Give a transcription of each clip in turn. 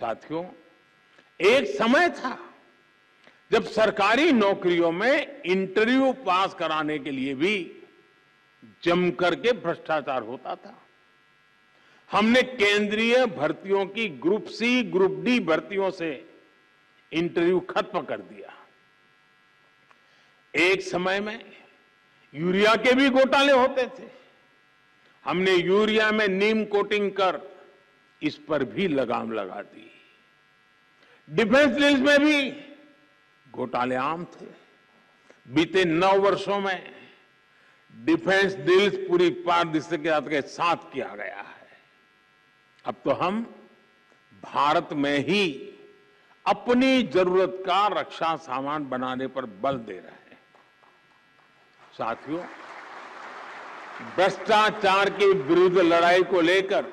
साथियों, एक समय था जब सरकारी नौकरियों में इंटरव्यू पास कराने के लिए भी जमकर के भ्रष्टाचार होता था। हमने केंद्रीय भर्तियों की ग्रुप सी, ग्रुप डी भर्तियों से इंटरव्यू खत्म कर दिया। एक समय में यूरिया के भी घोटाले होते थे। हमने यूरिया में नीम कोटिंग कर इस पर भी लगाम लगा दी। डिफेंस डील्स में भी घोटाले आम थे। बीते नौ वर्षों में डिफेंस डील्स पूरी पारदर्शिता के साथ किया गया है। अब तो हम भारत में ही अपनी ज़रूरत का रक्षा सामान बनाने पर बल दे रहे हैं। साथियों, भ्रष्टाचार के विरुद्ध लड़ाई को लेकर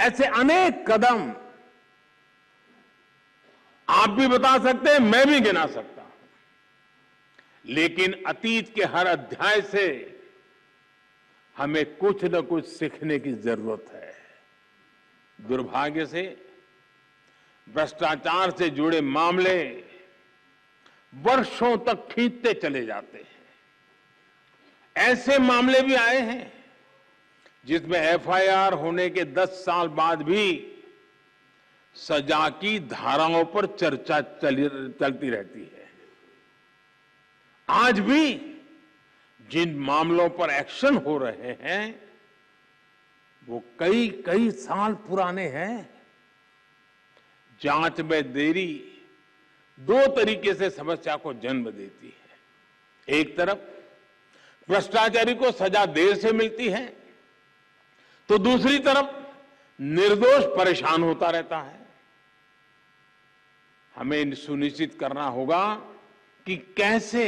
ऐसे अनेक कदम आप भी बता सकते हैं, मैं भी गिना सकता हूँ। लेकिन अतीत के हर अध्याय से हमें कुछ न कुछ सीखने की ज़रूरत है। दुर्भाग्य से, भ्रष्टाचार से जुड़े मामले वर्षों तक खींचते चले जाते हैं। ऐसे मामले भी आए हैं, जिसमें एफआईआर होने के 10 साल बाद भी सजा की धाराओं पर चर्चा चलती रहती है। आज भी जिन मामलों पर एक्शन हो रहे हैं, वो कई कई साल पुराने हैं। जाँच में देरी दो तरीके से समस्या को जन्म देती है। एक तरफ़, भ्रष्टाचारी को सजा देर से मिलती है तो दूसरी तरफ़, निर्दोष परेशान होता रहता है। हमें सुनिश्चित करना होगा कि कैसे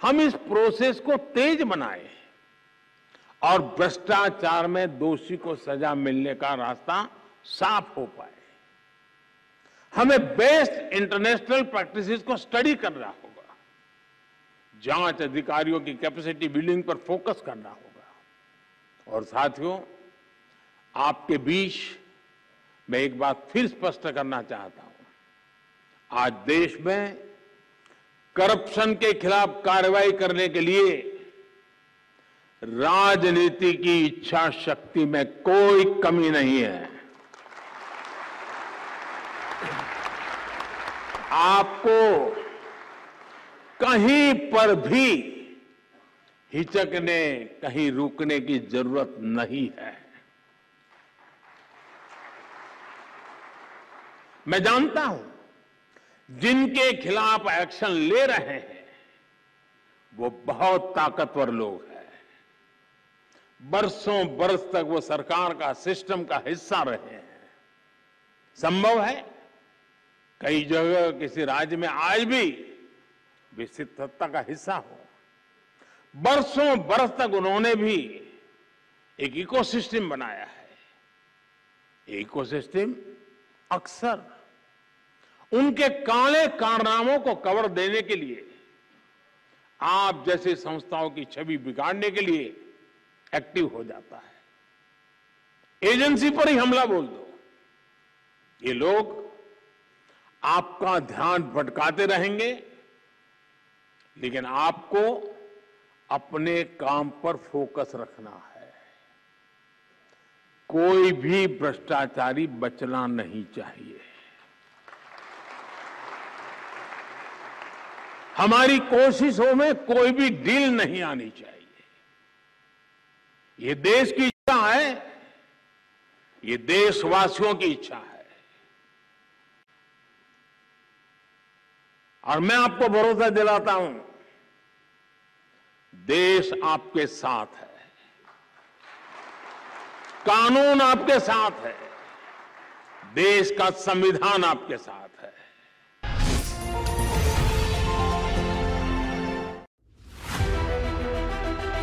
हम इस प्रोसेस को तेज बनाए और भ्रष्टाचार में दोषी को सजा मिलने का रास्ता साफ़ हो पाए। हमें बेस्ट इंटरनेशनल प्रैक्टिसेस को स्टडी करना होगा। जाँच अधिकारियों की कैपेसिटी बिल्डिंग पर फोकस करना होगा। और साथियों, आपके बीच मैं एक बात फिर स्पष्ट करना चाहता हूँ। आज देश में करप्शन के खिलाफ कार्रवाई करने के लिए राजनीति की इच्छा शक्ति में कोई कमी नहीं है। आपको कहीं पर भी हिचकने, कहीं रुकने की ज़रूरत नहीं है। मैं जानता हूँ जिनके खिलाफ एक्शन ले रहे हैं, वो बहुत ताकतवर लोग हैं। बरसों बरस तक वो सरकार का सिस्टम का हिस्सा रहे हैं। संभव है? कई जगह किसी राज्य में आज भी विकसित सत्ता का हिस्सा हो। बरसों बरस तक उन्होंने भी एक इकोसिस्टम बनाया है। इकोसिस्टम अक्सर उनके काले कारनामों को कवर देने के लिए, आप जैसे संस्थाओं की छवि बिगाड़ने के लिए एक्टिव हो जाता है। एजेंसी पर ही हमला बोल दो। ये लोग आपका ध्यान भटकाते रहेंगे, लेकिन आपको अपने काम पर फोकस रखना है। कोई भी भ्रष्टाचारी बचना नहीं चाहिए। हमारी कोशिशों में कोई भी डील नहीं आनी चाहिए। ये देश की इच्छा है, ये देशवासियों की इच्छा है। और मैं आपको भरोसा दिलाता हूँ, देश आपके साथ है। कानून आपके साथ है, देश का संविधान आपके साथ है।